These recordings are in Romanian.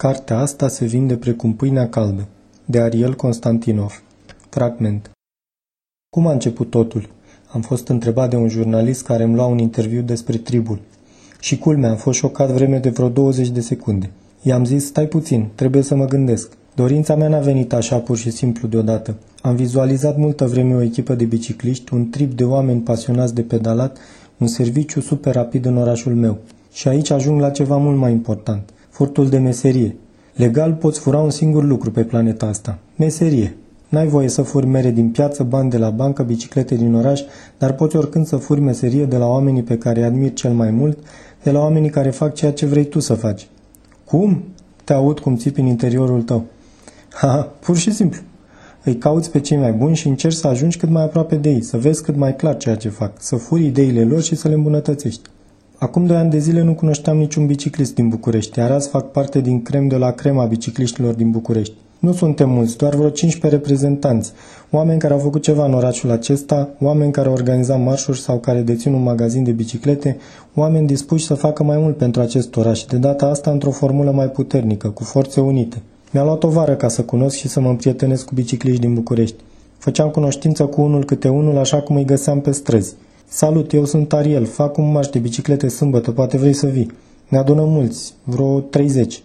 Cartea asta se vinde precum pâinea caldă, de Ariel Constantinov. Fragment. Cum a început totul? Am fost întrebat de un jurnalist care îmi lua un interviu despre tribul. Și culmea, am fost șocat vreme de vreo 20 de secunde. I-am zis, stai puțin, trebuie să mă gândesc. Dorința mea n-a venit așa pur și simplu deodată. Am vizualizat multă vreme o echipă de bicicliști, un trip de oameni pasionați de pedalat, un serviciu super rapid în orașul meu. Și aici ajung la ceva mult mai important furtul de meserie. Legal poți fura un singur lucru pe planeta asta, meserie. N-ai voie să furi mere din piață, bani de la bancă, biciclete din oraș, dar poți oricând să furi meserie de la oamenii pe care îi admiri cel mai mult, de la oamenii care fac ceea ce vrei tu să faci. Cum? Te aud cum țipi în interiorul tău. Ha, pur și simplu. Îi cauți pe cei mai buni și încerci să ajungi cât mai aproape de ei, să vezi cât mai clar ceea ce fac, să furi ideile lor și să le îmbunătățești. Acum doi ani de zile nu cunoșteam niciun biciclist din București, iar azi fac parte din crem de la crema bicicliștilor din București. Nu suntem mulți, doar vreo 15 reprezentanți, oameni care au făcut ceva în orașul acesta, oameni care au organizat marșuri sau care dețin un magazin de biciclete, oameni dispuși să facă mai mult pentru acest oraș, de data asta într-o formulă mai puternică, cu forțe unite. Mi-a luat o vară ca să cunosc și să mă împrietenesc cu bicicliști din București. Făceam cunoștință cu unul câte unul așa cum îi găseam pe străzi. Salut, eu sunt Ariel, fac un maș de biciclete sâmbătă, poate vrei să vii. Ne adunăm mulți, vreo 30.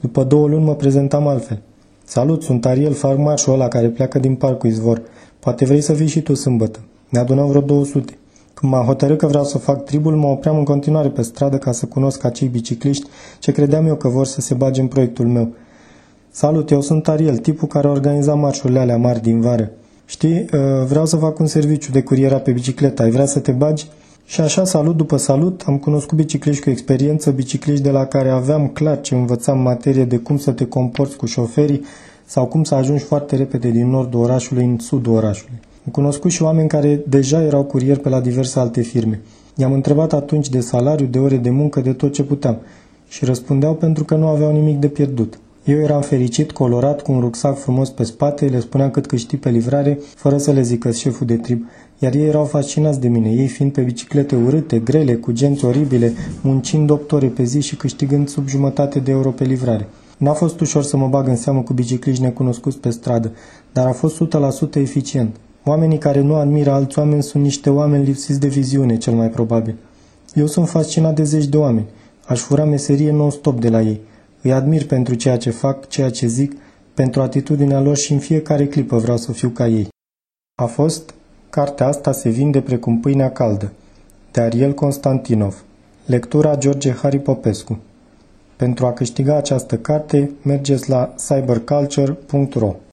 După două luni mă prezentam altfel. Salut, sunt Ariel, fac marșul ăla care pleacă din parcul Izvor. Poate vrei să vii și tu sâmbătă. Ne adunăm vreo 200. Când m-am hotărât că vreau să fac tribul, mă opream în continuare pe stradă ca să cunosc acei bicicliști ce credeam eu că vor să se bage în proiectul meu. Salut, eu sunt Ariel, tipul care organiza marșurile alea mari din vară. Știi, uh, vreau să fac un serviciu de curiera pe bicicletă, ai vrea să te bagi? Și așa, salut după salut, am cunoscut bicicliști cu experiență, bicicliști de la care aveam clar ce învățam materie de cum să te comporți cu șoferii sau cum să ajungi foarte repede din nordul orașului în sudul orașului. Am cunoscut și oameni care deja erau curieri pe la diverse alte firme. I-am întrebat atunci de salariu, de ore de muncă, de tot ce puteam și răspundeau pentru că nu aveau nimic de pierdut. Eu eram fericit, colorat, cu un rucsac frumos pe spate, le spuneam cât câștig pe livrare, fără să le zică șeful de trib, iar ei erau fascinați de mine, ei fiind pe biciclete urâte, grele, cu genți oribile, muncind 8 ore pe zi și câștigând sub jumătate de euro pe livrare. N-a fost ușor să mă bag în seamă cu bicicliști necunoscuți pe stradă, dar a fost 100% eficient. Oamenii care nu admiră alți oameni sunt niște oameni lipsiți de viziune, cel mai probabil. Eu sunt fascinat de zeci de oameni. Aș fura meserie non-stop de la ei. Îi admir pentru ceea ce fac, ceea ce zic, pentru atitudinea lor și în fiecare clipă vreau să fiu ca ei. A fost Cartea asta se vinde precum pâinea caldă, de Ariel Constantinov. Lectura George Hari Popescu. Pentru a câștiga această carte, mergeți la cyberculture.ro.